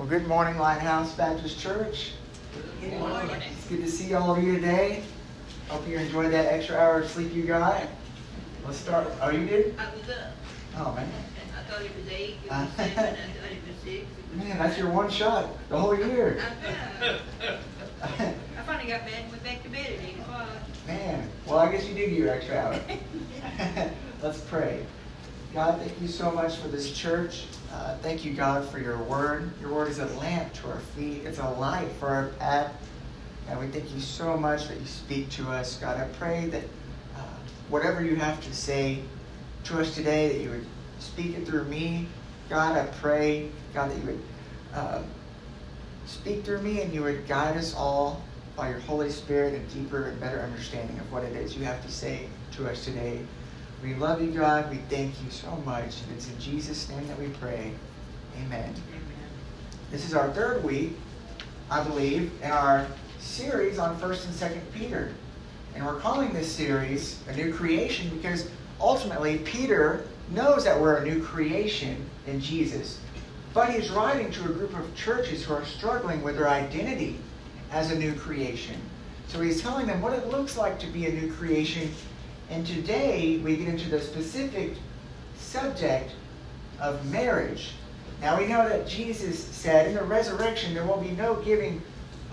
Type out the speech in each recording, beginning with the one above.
Well, good morning, Lighthouse Baptist Church. Good morning. It's good to see all of you today. Hope you enjoyed that extra hour of sleep you got. Let's start. Oh, you did? I was up. Oh, man. I thought it was eight, it was seven, I thought it was six. Man, that's your one shot the whole year. I finally got mad and went back to bed at eight o'clock. Man, well, I guess you did get your extra hour. Let's pray. God, thank you so much for this church. Uh, thank you, God, for your word. Your word is a lamp to our feet, it's a light for our path. And we thank you so much that you speak to us. God, I pray that uh, whatever you have to say to us today, that you would speak it through me. God, I pray, God, that you would uh, speak through me and you would guide us all by your Holy Spirit a deeper and better understanding of what it is you have to say to us today. We love you, God. We thank you so much. And it's in Jesus' name that we pray. Amen. This is our third week, I believe, in our series on 1st and 2nd Peter. And we're calling this series a new creation because ultimately Peter knows that we're a new creation in Jesus. But he's writing to a group of churches who are struggling with their identity as a new creation. So he's telling them what it looks like to be a new creation. And today we get into the specific subject of marriage. Now we know that Jesus said in the resurrection there will be no giving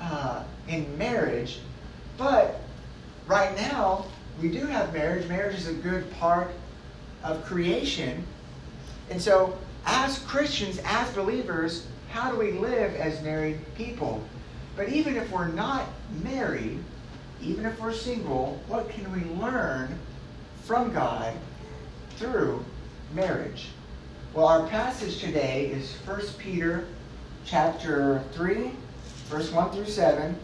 uh, in marriage, but right now we do have marriage. Marriage is a good part of creation. And so, as Christians, as believers, how do we live as married people? But even if we're not married, even if we're single, what can we learn from God through marriage? Well, our passage today is 1 Peter chapter 3, verse 1 through 7.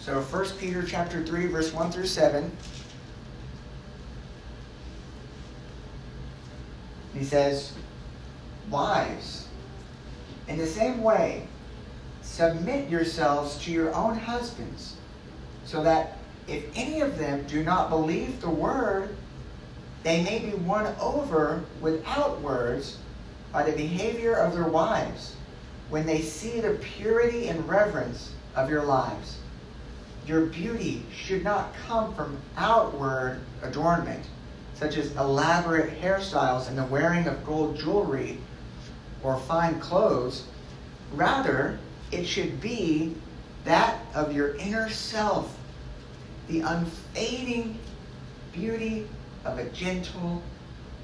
So 1 Peter chapter 3, verse 1 through 7. He says, Wives, in the same way, submit yourselves to your own husbands, so that if any of them do not believe the word, they may be won over without words by the behavior of their wives when they see the purity and reverence of your lives. Your beauty should not come from outward adornment, such as elaborate hairstyles and the wearing of gold jewelry or fine clothes. Rather, it should be that of your inner self, the unfading beauty of a gentle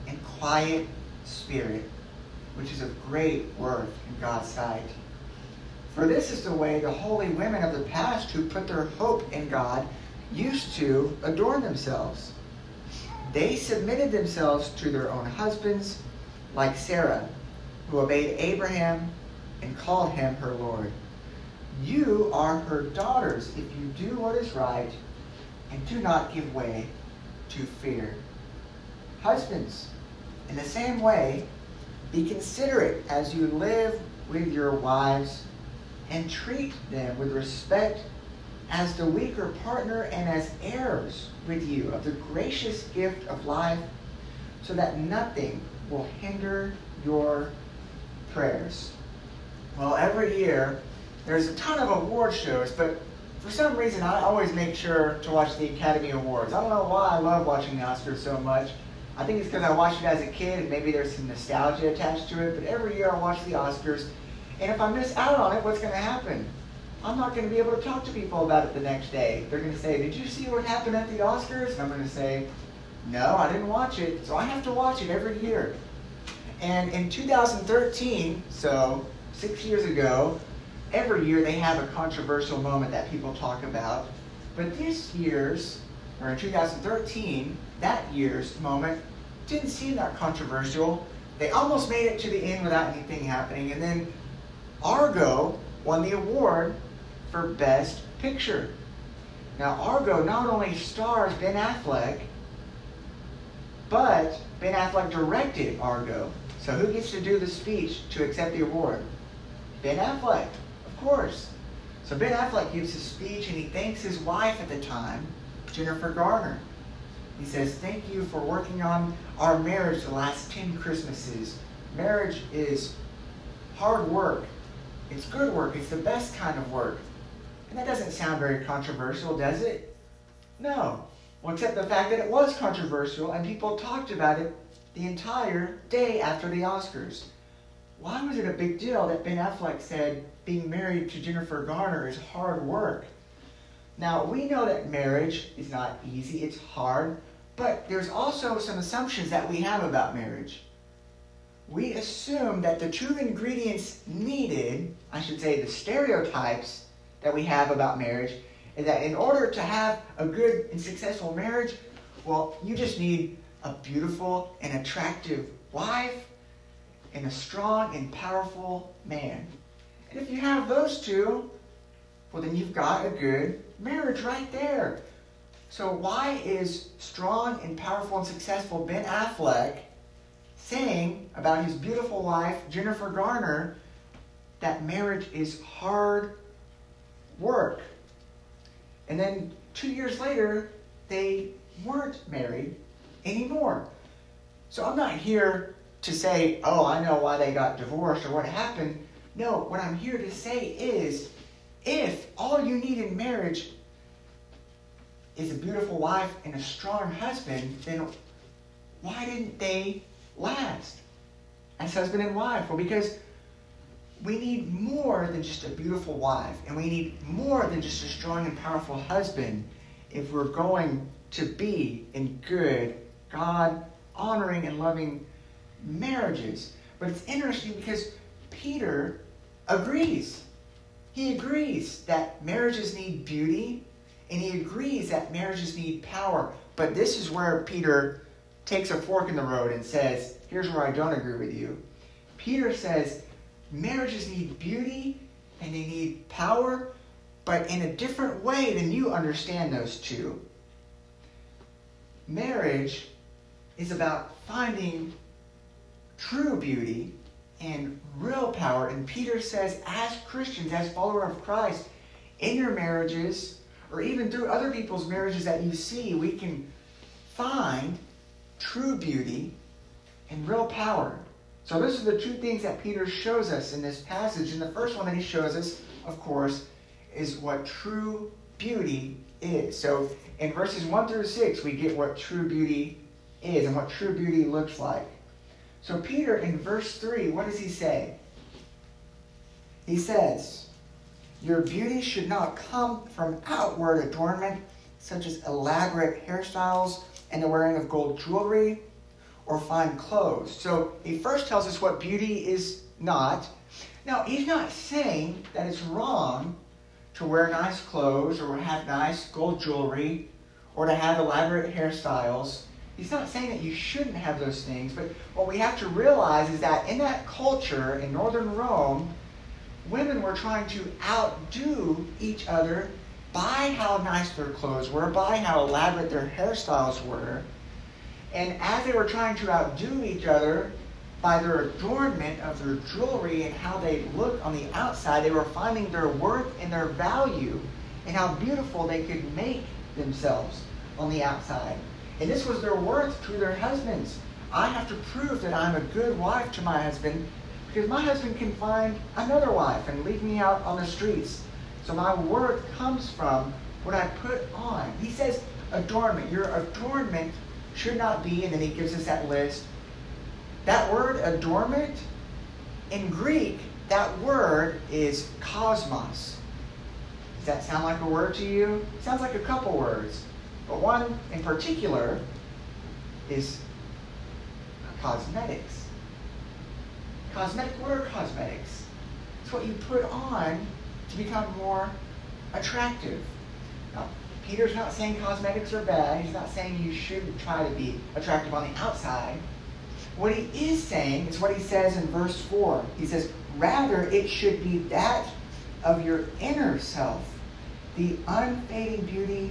and quiet spirit, which is of great worth in God's sight. For this is the way the holy women of the past who put their hope in God used to adorn themselves. They submitted themselves to their own husbands, like Sarah, who obeyed Abraham and called him her Lord. You are her daughters if you do what is right and do not give way to fear. Husbands, in the same way, be considerate as you live with your wives and treat them with respect as the weaker partner and as heirs with you of the gracious gift of life, so that nothing will hinder your prayers. Well, every year there's a ton of award shows, but for some reason I always make sure to watch the Academy Awards. I don't know why I love watching the Oscars so much. I think it's because I watched it as a kid and maybe there's some nostalgia attached to it, but every year I watch the Oscars. And if I miss out on it, what's going to happen? I'm not going to be able to talk to people about it the next day. They're going to say, Did you see what happened at the Oscars? And I'm going to say, No, I didn't watch it. So I have to watch it every year. And in 2013, so six years ago, every year they have a controversial moment that people talk about. But this year's, or in 2013, that year's moment didn't seem that controversial. They almost made it to the end without anything happening. And then Argo won the award for Best Picture. Now, Argo not only stars Ben Affleck, but Ben Affleck directed Argo. So who gets to do the speech to accept the award? Ben Affleck, of course. So Ben Affleck gives his speech and he thanks his wife at the time, Jennifer Garner. He says, Thank you for working on our marriage the last 10 Christmases. Marriage is hard work, It's good work. It's the best kind of work. And that doesn't sound very controversial, does it? No. Well, except the fact that it was controversial and people talked about it the entire day after the Oscars. Why was it a big deal that Ben Affleck said being married to Jennifer Garner is hard work? Now, we know that marriage is not easy, it's hard, but there's also some assumptions that we have about marriage. We assume that the two ingredients needed, I should say the stereotypes that we have about marriage, is that in order to have a good and successful marriage, well, you just need a beautiful and attractive wife and a strong and powerful man. If you have those two, well, then you've got a good marriage right there. So, why is strong and powerful and successful Ben Affleck saying about his beautiful wife, Jennifer Garner, that marriage is hard work? And then two years later, they weren't married anymore. So, I'm not here to say, oh, I know why they got divorced or what happened. No, what I'm here to say is if all you need in marriage is a beautiful wife and a strong husband, then why didn't they last as husband and wife? Well, because we need more than just a beautiful wife, and we need more than just a strong and powerful husband if we're going to be in good, God honoring and loving marriages. But it's interesting because Peter agrees. He agrees that marriages need beauty and he agrees that marriages need power. But this is where Peter takes a fork in the road and says, Here's where I don't agree with you. Peter says marriages need beauty and they need power, but in a different way than you understand those two. Marriage is about finding true beauty and real power. And Peter says, as Christians, as followers of Christ, in your marriages, or even through other people's marriages that you see, we can find true beauty and real power. So, those are the two things that Peter shows us in this passage. And the first one that he shows us, of course, is what true beauty is. So, in verses 1 through 6, we get what true beauty is and what true beauty looks like. So, Peter in verse 3, what does he say? He says, Your beauty should not come from outward adornment, such as elaborate hairstyles and the wearing of gold jewelry or fine clothes. So, he first tells us what beauty is not. Now, he's not saying that it's wrong to wear nice clothes or have nice gold jewelry or to have elaborate hairstyles. He's not saying that you shouldn't have those things, but what we have to realize is that in that culture in northern Rome, women were trying to outdo each other by how nice their clothes were, by how elaborate their hairstyles were. And as they were trying to outdo each other by their adornment of their jewelry and how they looked on the outside, they were finding their worth and their value and how beautiful they could make themselves on the outside. And this was their worth to their husbands. I have to prove that I'm a good wife to my husband because my husband can find another wife and leave me out on the streets. So my worth comes from what I put on. He says adornment. Your adornment should not be, and then he gives us that list. That word adornment, in Greek, that word is cosmos. Does that sound like a word to you? It sounds like a couple words. But one in particular is cosmetics. Cosmetic, what are cosmetics? It's what you put on to become more attractive. Now, Peter's not saying cosmetics are bad. He's not saying you shouldn't try to be attractive on the outside. What he is saying is what he says in verse 4. He says, Rather, it should be that of your inner self, the unfading beauty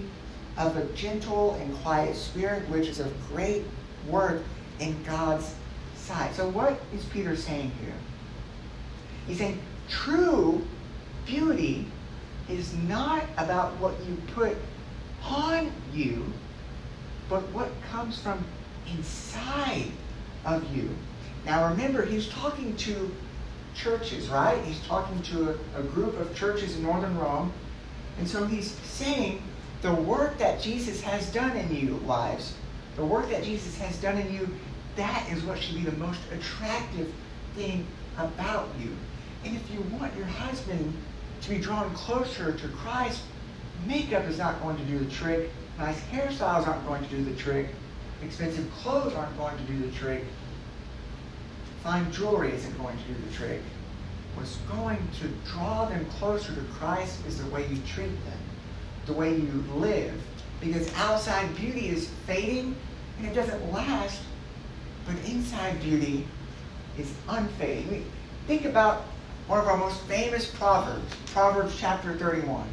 of a gentle and quiet spirit, which is of great worth in God's sight. So, what is Peter saying here? He's saying true beauty is not about what you put on you, but what comes from inside of you. Now, remember, he's talking to churches, right? He's talking to a, a group of churches in northern Rome. And so he's saying the work that Jesus has done in you, wives, the work that Jesus has done in you, that is what should be the most attractive thing about you. And if you want your husband to be drawn closer to Christ, makeup is not going to do the trick. Nice hairstyles aren't going to do the trick. Expensive clothes aren't going to do the trick. Fine jewelry isn't going to do the trick. What's going to draw them closer to Christ is the way you treat them, the way you live. Because outside beauty is fading and it doesn't last, but inside beauty is unfading. Think about one of our most famous proverbs, Proverbs chapter 31.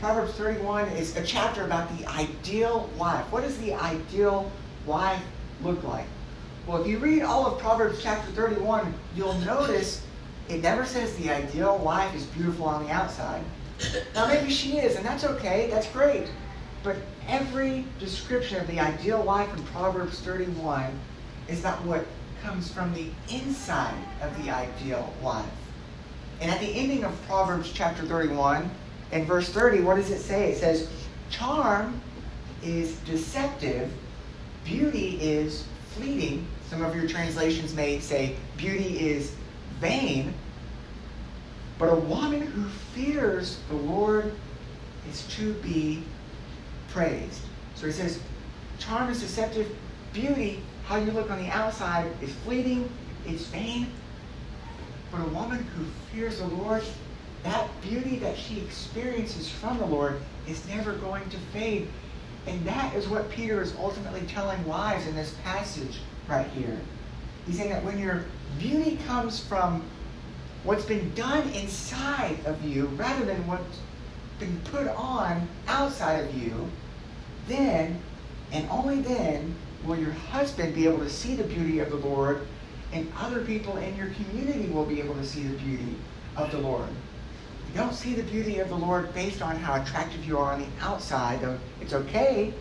Proverbs 31 is a chapter about the ideal wife. What does the ideal wife look like? Well, if you read all of Proverbs chapter 31, you'll notice it never says the ideal wife is beautiful on the outside. Now, maybe she is, and that's okay, that's great. But every description of the ideal wife in Proverbs 31 is not what comes from the inside of the ideal wife. And at the ending of Proverbs chapter 31, in verse 30, what does it say? It says, Charm is deceptive, beauty is fleeting. Some of your translations may say, Beauty is vain. But a woman who fears the Lord is to be praised. So he says, Charm is deceptive, beauty, how you look on the outside, is fleeting, it's vain. But a woman who fears the Lord, that beauty that she experiences from the Lord is never going to fade. And that is what Peter is ultimately telling wives in this passage right here. He's saying that when your beauty comes from what's been done inside of you rather than what's been put on outside of you, then and only then will your husband be able to see the beauty of the Lord, and other people in your community will be able to see the beauty of the Lord. You don't see the beauty of the Lord based on how attractive you are on the outside. Though it's okay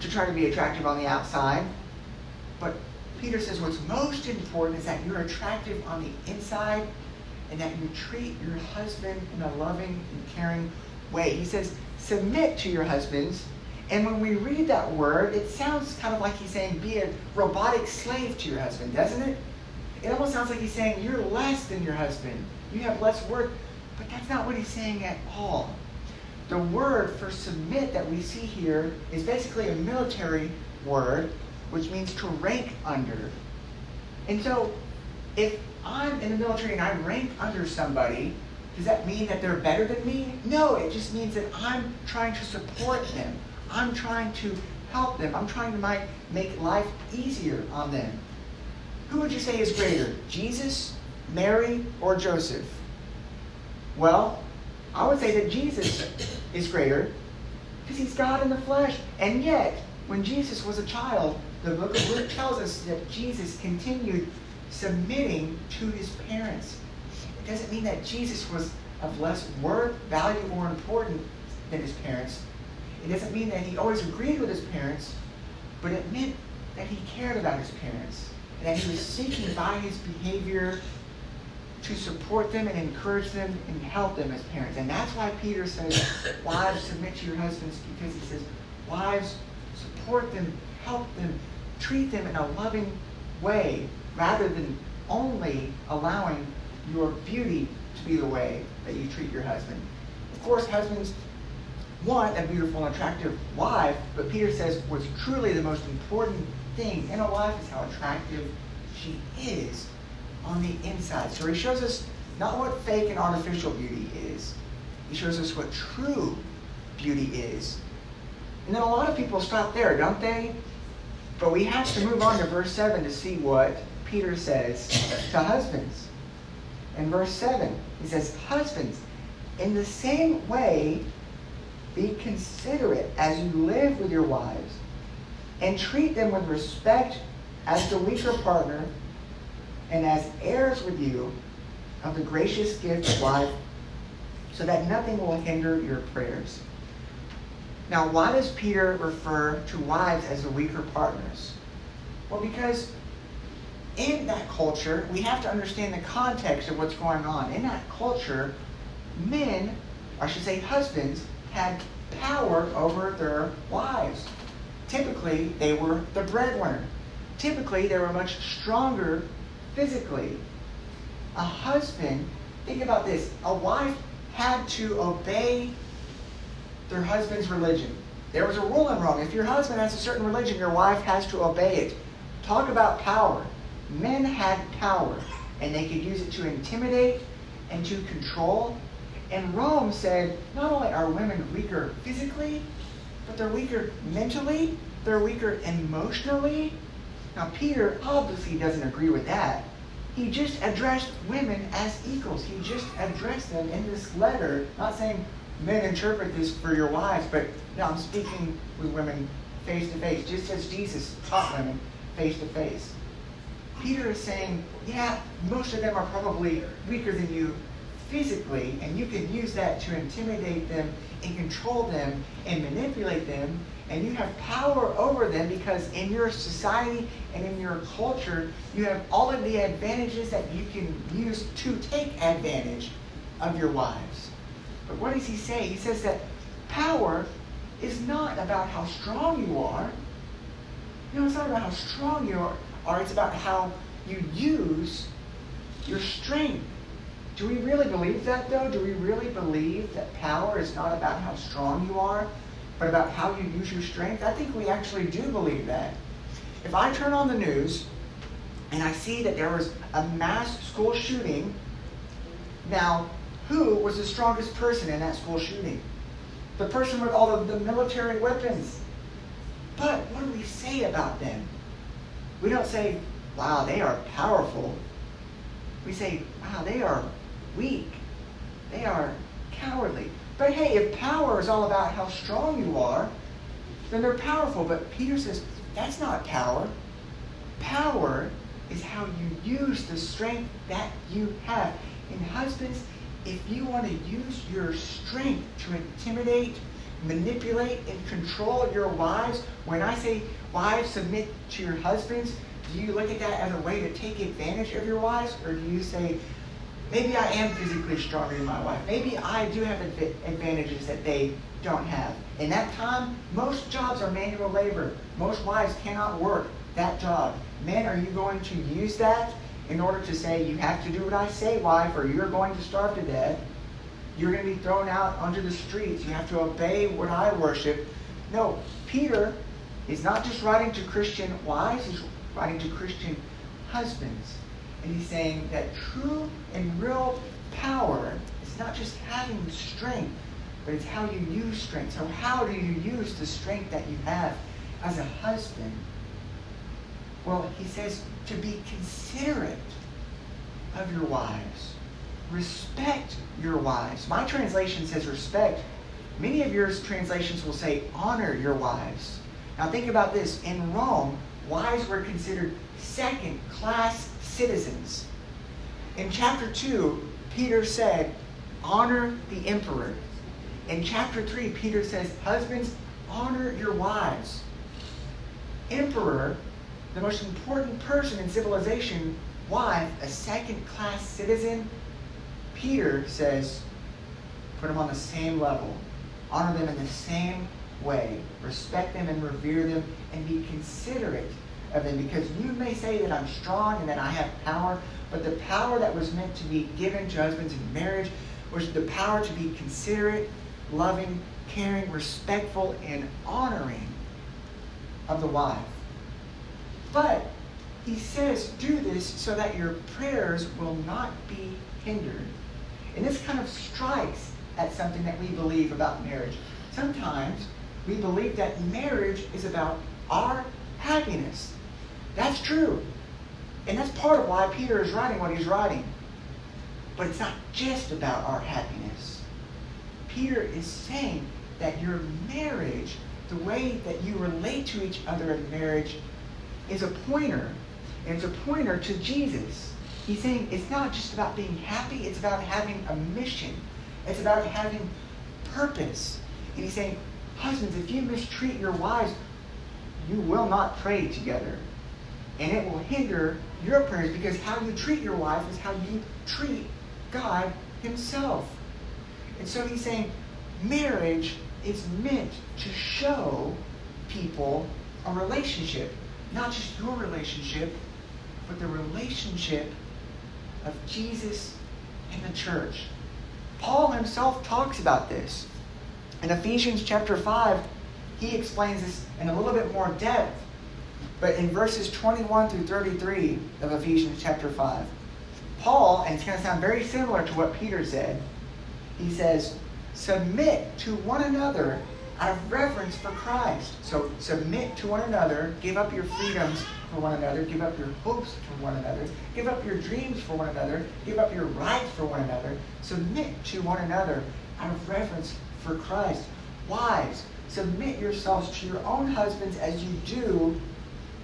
to try to be attractive on the outside, but Peter says what's most important is that you're attractive on the inside and that you treat your husband in a loving and caring way. He says, submit to your husbands and when we read that word, it sounds kind of like he's saying, be a robotic slave to your husband, doesn't it? It almost sounds like he's saying, you're less than your husband. You have less worth. But that's not what he's saying at all. The word for submit that we see here is basically a military word, which means to rank under. And so, if I'm in the military and I rank under somebody, does that mean that they're better than me? No, it just means that I'm trying to support them. I'm trying to help them. I'm trying to make life easier on them. Who would you say is greater, Jesus, Mary, or Joseph? Well, I would say that Jesus is greater because he's God in the flesh. And yet, when Jesus was a child, the book of Luke tells us that Jesus continued submitting to his parents. It doesn't mean that Jesus was of less worth, value, or important than his parents. It doesn't mean that he always agreed with his parents, but it meant that he cared about his parents, and that he was seeking by his behavior to support them and encourage them and help them as parents. And that's why Peter says, Wives, submit to your husbands, because he says, Wives, support them, help them, treat them in a loving way, rather than only allowing your beauty to be the way that you treat your husband. Of course, husbands, want a beautiful and attractive wife, but Peter says what's truly the most important thing in a wife is how attractive she is on the inside. So he shows us not what fake and artificial beauty is, he shows us what true beauty is. And then a lot of people stop there, don't they? But we have to move on to verse 7 to see what Peter says to husbands. In verse 7, he says, Husbands, in the same way, be considerate as you live with your wives and treat them with respect as the weaker partner and as heirs with you of the gracious gift of life so that nothing will hinder your prayers. Now, why does Peter refer to wives as the weaker partners? Well, because in that culture, we have to understand the context of what's going on. In that culture, men, or I should say husbands, had power over their wives. Typically, they were the breadwinner. Typically, they were much stronger physically. A husband, think about this, a wife had to obey their husband's religion. There was a rule in Rome. If your husband has a certain religion, your wife has to obey it. Talk about power. Men had power, and they could use it to intimidate and to control. And Rome said not only are women weaker physically, but they're weaker mentally, they're weaker emotionally. Now, Peter obviously doesn't agree with that. He just addressed women as equals. He just addressed them in this letter, not saying men interpret this for your wives, but no, I'm speaking with women face to face, just as Jesus taught women face to face. Peter is saying, yeah, most of them are probably weaker than you physically, and you can use that to intimidate them and control them and manipulate them, and you have power over them because in your society and in your culture, you have all of the advantages that you can use to take advantage of your wives. But what does he say? He says that power is not about how strong you are. You know, it's not about how strong you are. It's about how you use your strength. Do we really believe that, though? Do we really believe that power is not about how strong you are, but about how you use your strength? I think we actually do believe that. If I turn on the news and I see that there was a mass school shooting, now, who was the strongest person in that school shooting? The person with all of the military weapons. But what do we say about them? We don't say, wow, they are powerful. We say, wow, they are weak. They are cowardly. But hey, if power is all about how strong you are, then they're powerful. But Peter says that's not power. Power is how you use the strength that you have. And husbands, if you want to use your strength to intimidate, manipulate, and control your wives, when I say wives submit to your husbands, do you look at that as a way to take advantage of your wives? Or do you say, maybe I am physically stronger than my wife. Maybe I do have advantages that they don't have. In that time, most jobs are manual labor. Most wives cannot work that job. Men, are you going to use that in order to say, you have to do what I say, wife, or you're going to starve to death? You're going to be thrown out onto the streets. You have to obey what I worship. No, Peter is not just writing to Christian wives, he's writing to Christian husbands. And he's saying that true and real power is not just having strength, but it's how you use strength. So, how do you use the strength that you have as a husband? Well, he says to be considerate of your wives. Respect your wives. My translation says respect. Many of your translations will say honor your wives. Now, think about this. In Rome, wives were considered second class citizens. In chapter 2, Peter said, honor the emperor. In chapter 3, Peter says, husbands, honor your wives. Emperor, the most important person in civilization, wife, a second class citizen, Peter says, put them on the same level. Honor them in the same way. Respect them and revere them and be considerate of them because you may say that I'm strong and that I have power, but the power that was meant to be given to husbands in marriage was the power to be considerate, loving, caring, respectful, and honoring of the wife. But he says, do this so that your prayers will not be hindered. And this kind of strikes at something that we believe about marriage. Sometimes we believe that marriage is about our happiness. That's true. And that's part of why Peter is writing what he's writing. But it's not just about our happiness. Peter is saying that your marriage, the way that you relate to each other in marriage, is a pointer. And it's a pointer to Jesus. He's saying it's not just about being happy, it's about having a mission. It's about having purpose. And he's saying, husbands, if you mistreat your wives, you will not pray together and it will hinder your prayers because how you treat your wife is how you treat God Himself. And so he's saying marriage is meant to show people a relationship. Not just your relationship, but the relationship of Jesus and the church. Paul himself talks about this. In Ephesians chapter 5, he explains this in a little bit more depth. But in verses 21 through 33 of Ephesians chapter 5, Paul, and it's going to sound very similar to what Peter said, he says, Submit to one another out of reverence for Christ. So submit to one another, give up your freedoms for one another, give up your hopes for one another, give up your dreams for one another, give up your rights for one another. Submit to one another out of reverence for Christ. Wives, submit yourselves to your own husbands as you do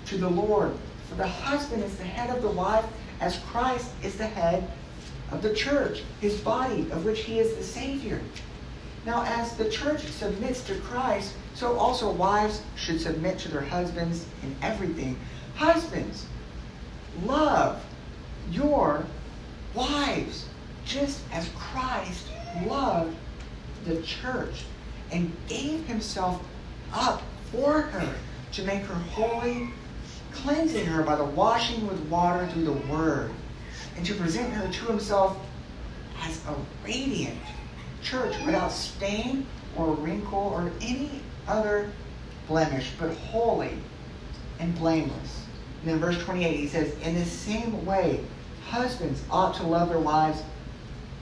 to the Lord. For the husband is the head of the wife, as Christ is the head of the church, his body, of which he is the Savior. Now, as the church submits to Christ, so also wives should submit to their husbands in everything. Husbands, love your wives just as Christ loved the church and gave himself up for her to make her holy, cleansing her by the washing with water through the word, and to present her to himself as a radiant church without stain or wrinkle or any other blemish, but holy and blameless. And in verse 28, he says, In the same way, husbands ought to love their wives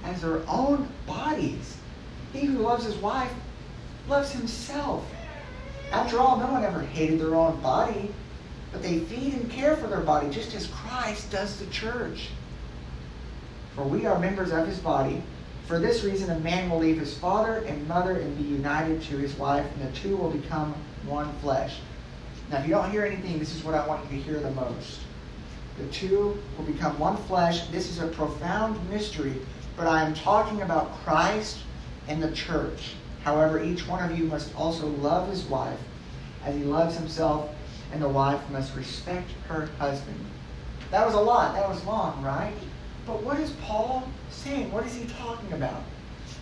as their own bodies. He who loves his wife loves himself. After all, no one ever hated their own body, but they feed and care for their body just as Christ does the church. For we are members of his body. For this reason, a man will leave his father and mother and be united to his wife, and the two will become one flesh. Now, if you don't hear anything, this is what I want you to hear the most. The two will become one flesh. This is a profound mystery, but I am talking about Christ and the church. However, each one of you must also love his wife as he loves himself, and the wife must respect her husband. That was a lot. That was long, right? But what is Paul saying? What is he talking about?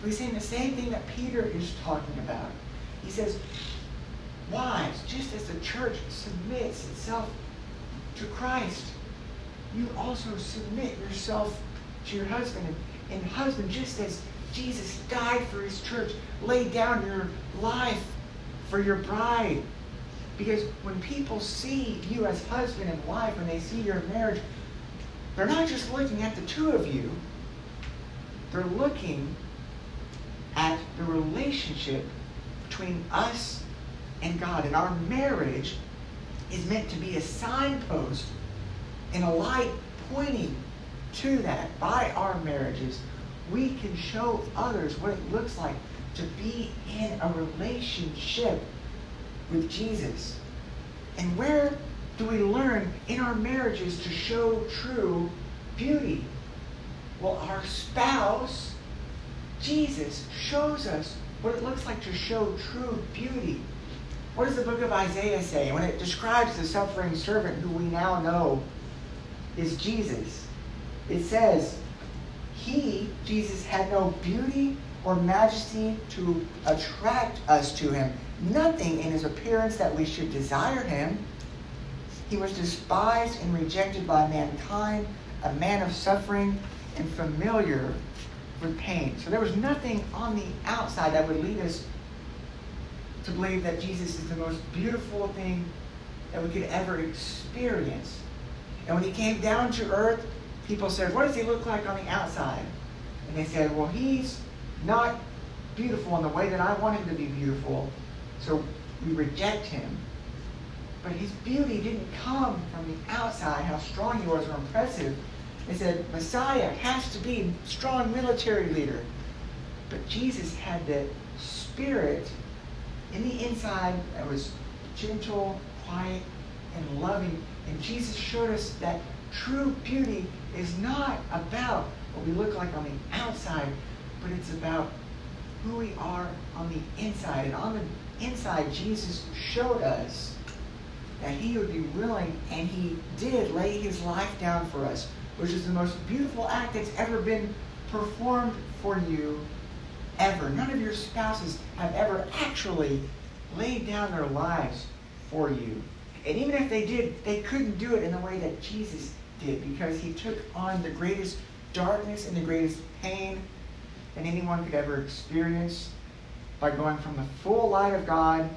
He's saying the same thing that Peter is talking about. He says, Wives, just as the church submits itself to Christ, you also submit yourself to your husband. And, and husband, just as Jesus died for his church, lay down your life for your bride. Because when people see you as husband and wife, when they see your marriage, they're not just looking at the two of you, they're looking at the relationship between us and God. And our marriage is meant to be a signpost and a light pointing to that. By our marriages, we can show others what it looks like to be in a relationship with Jesus. And where do we learn in our marriages to show true beauty? Well, our spouse, Jesus, shows us what it looks like to show true beauty. What does the book of Isaiah say when it describes the suffering servant who we now know is Jesus? It says, He, Jesus, had no beauty or majesty to attract us to him, nothing in his appearance that we should desire him. He was despised and rejected by mankind, a man of suffering and familiar with pain. So there was nothing on the outside that would lead us to believe that Jesus is the most beautiful thing that we could ever experience. And when he came down to earth, people said, What does he look like on the outside? And they said, Well, he's not beautiful in the way that I want him to be beautiful. So we reject him. But his beauty didn't come from the outside, how strong he was or impressive. They said Messiah has to be a strong military leader. But Jesus had the spirit in the inside that was gentle, quiet, and loving. And Jesus showed us that true beauty is not about what we look like on the outside, but it's about who we are on the inside. And on the inside, Jesus showed us that he would be willing, and he did lay his life down for us, which is the most beautiful act that's ever been performed for you ever. None of your spouses have ever actually laid down their lives for you. And even if they did, they couldn't do it in the way that Jesus did because he took on the greatest darkness and the greatest pain that anyone could ever experience by going from the full light of God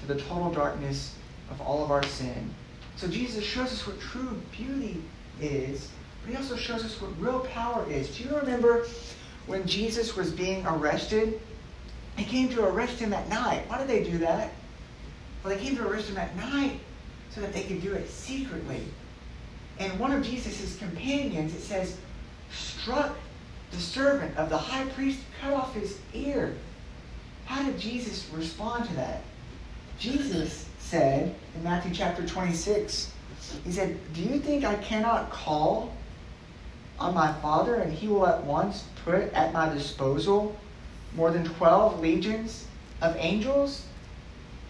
to the total darkness of all of our sin. So Jesus shows us what true beauty is, but he also shows us what real power is. Do you remember when Jesus was being arrested? They came to arrest him at night. Why did they do that? Well, they came to arrest him at night so that they could do it secretly. And one of Jesus' companions, it says, struck the servant of the high priest, cut off his ear. How did Jesus respond to that? Jesus said in Matthew chapter 26, He said, Do you think I cannot call on my Father and he will at once put at my disposal more than 12 legions of angels?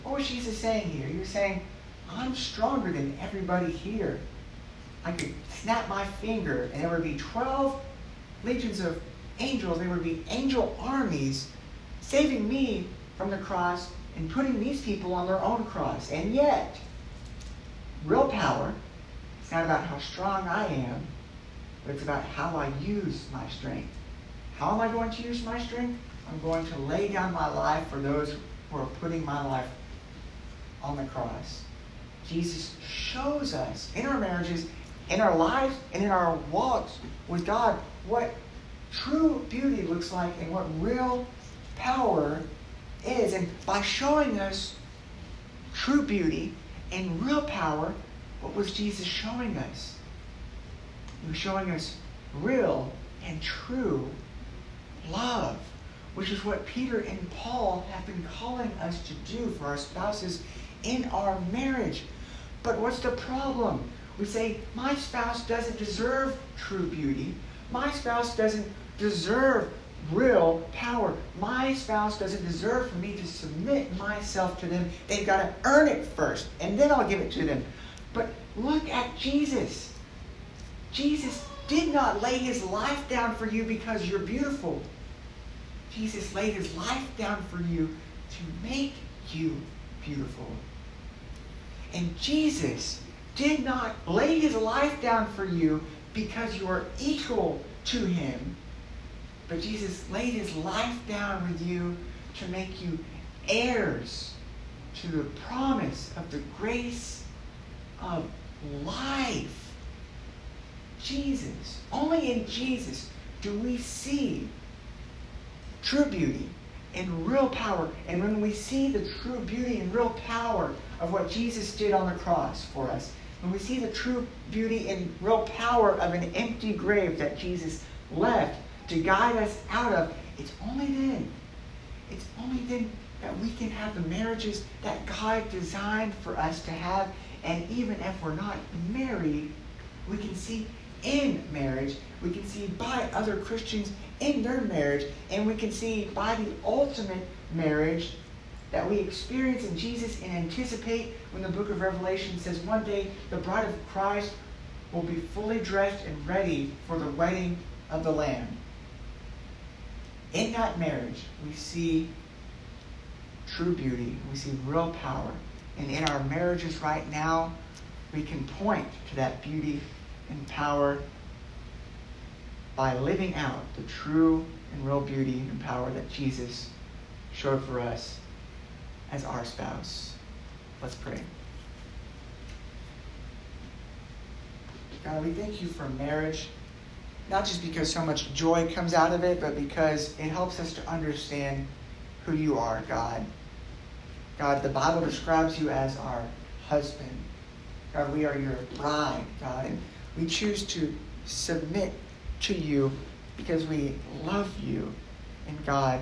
What was Jesus saying here? He was saying, I'm stronger than everybody here. I could snap my finger and there would be 12 legions of angels. There would be angel armies saving me from the cross and putting these people on their own cross. And yet, real power, it's not about how strong I am, but it's about how I use my strength. How am I going to use my strength? I'm going to lay down my life for those who are putting my life on the cross. Jesus shows us in our marriages, in our lives, and in our walks with God what true beauty looks like and what real power is. And by showing us true beauty and real power, what was Jesus showing us? He was showing us real and true love, which is what Peter and Paul have been calling us to do for our spouses in our marriage. But what's the problem? We say, my spouse doesn't deserve true beauty. My spouse doesn't deserve real power. My spouse doesn't deserve for me to submit myself to them. They've got to earn it first, and then I'll give it to them. But look at Jesus. Jesus did not lay his life down for you because you're beautiful. Jesus laid his life down for you to make you beautiful. And Jesus did not lay his life down for you because you are equal to him but Jesus laid his life down with you to make you heirs to the promise of the grace of life. Jesus. Only in Jesus do we see true beauty and real power. And when we see the true beauty and real power of what Jesus did on the cross for us, when we see the true beauty and real power of an empty grave that Jesus left to guide us out of, it's only then, it's only then that we can have the marriages that God designed for us to have. And even if we're not married, we can see in marriage, we can see by other Christians in their marriage, and we can see by the ultimate marriage that we experience in Jesus and anticipate when the book of Revelation says one day the bride of Christ will be fully dressed and ready for the wedding of the Lamb in that marriage, we see true beauty, we see real power. And in our marriages right now, we can point to that beauty and power by living out the true and real beauty and power that Jesus showed for us as our spouse. Let's pray. God, we thank you for marriage not just because so much joy comes out of it, but because it helps us to understand who you are, God. God, the Bible describes you as our husband. God, we are your bride, God, and we choose to submit to you because we love you. And God,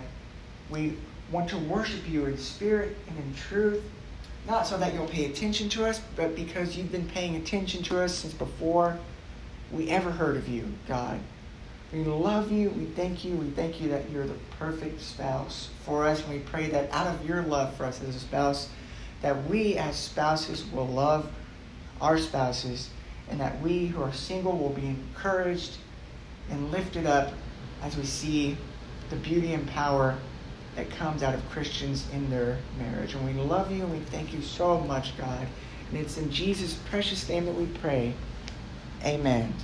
we want to worship you in spirit and in truth, not so that you'll pay attention to us, but because you've been paying attention to us since before we ever heard of you, God. We love you. We thank you. We thank you that you're the perfect spouse for us. And we pray that out of your love for us as a spouse, that we as spouses will love our spouses and that we who are single will be encouraged and lifted up as we see the beauty and power that comes out of Christians in their marriage. And we love you and we thank you so much, God. And it's in Jesus' precious name that we pray. Amen.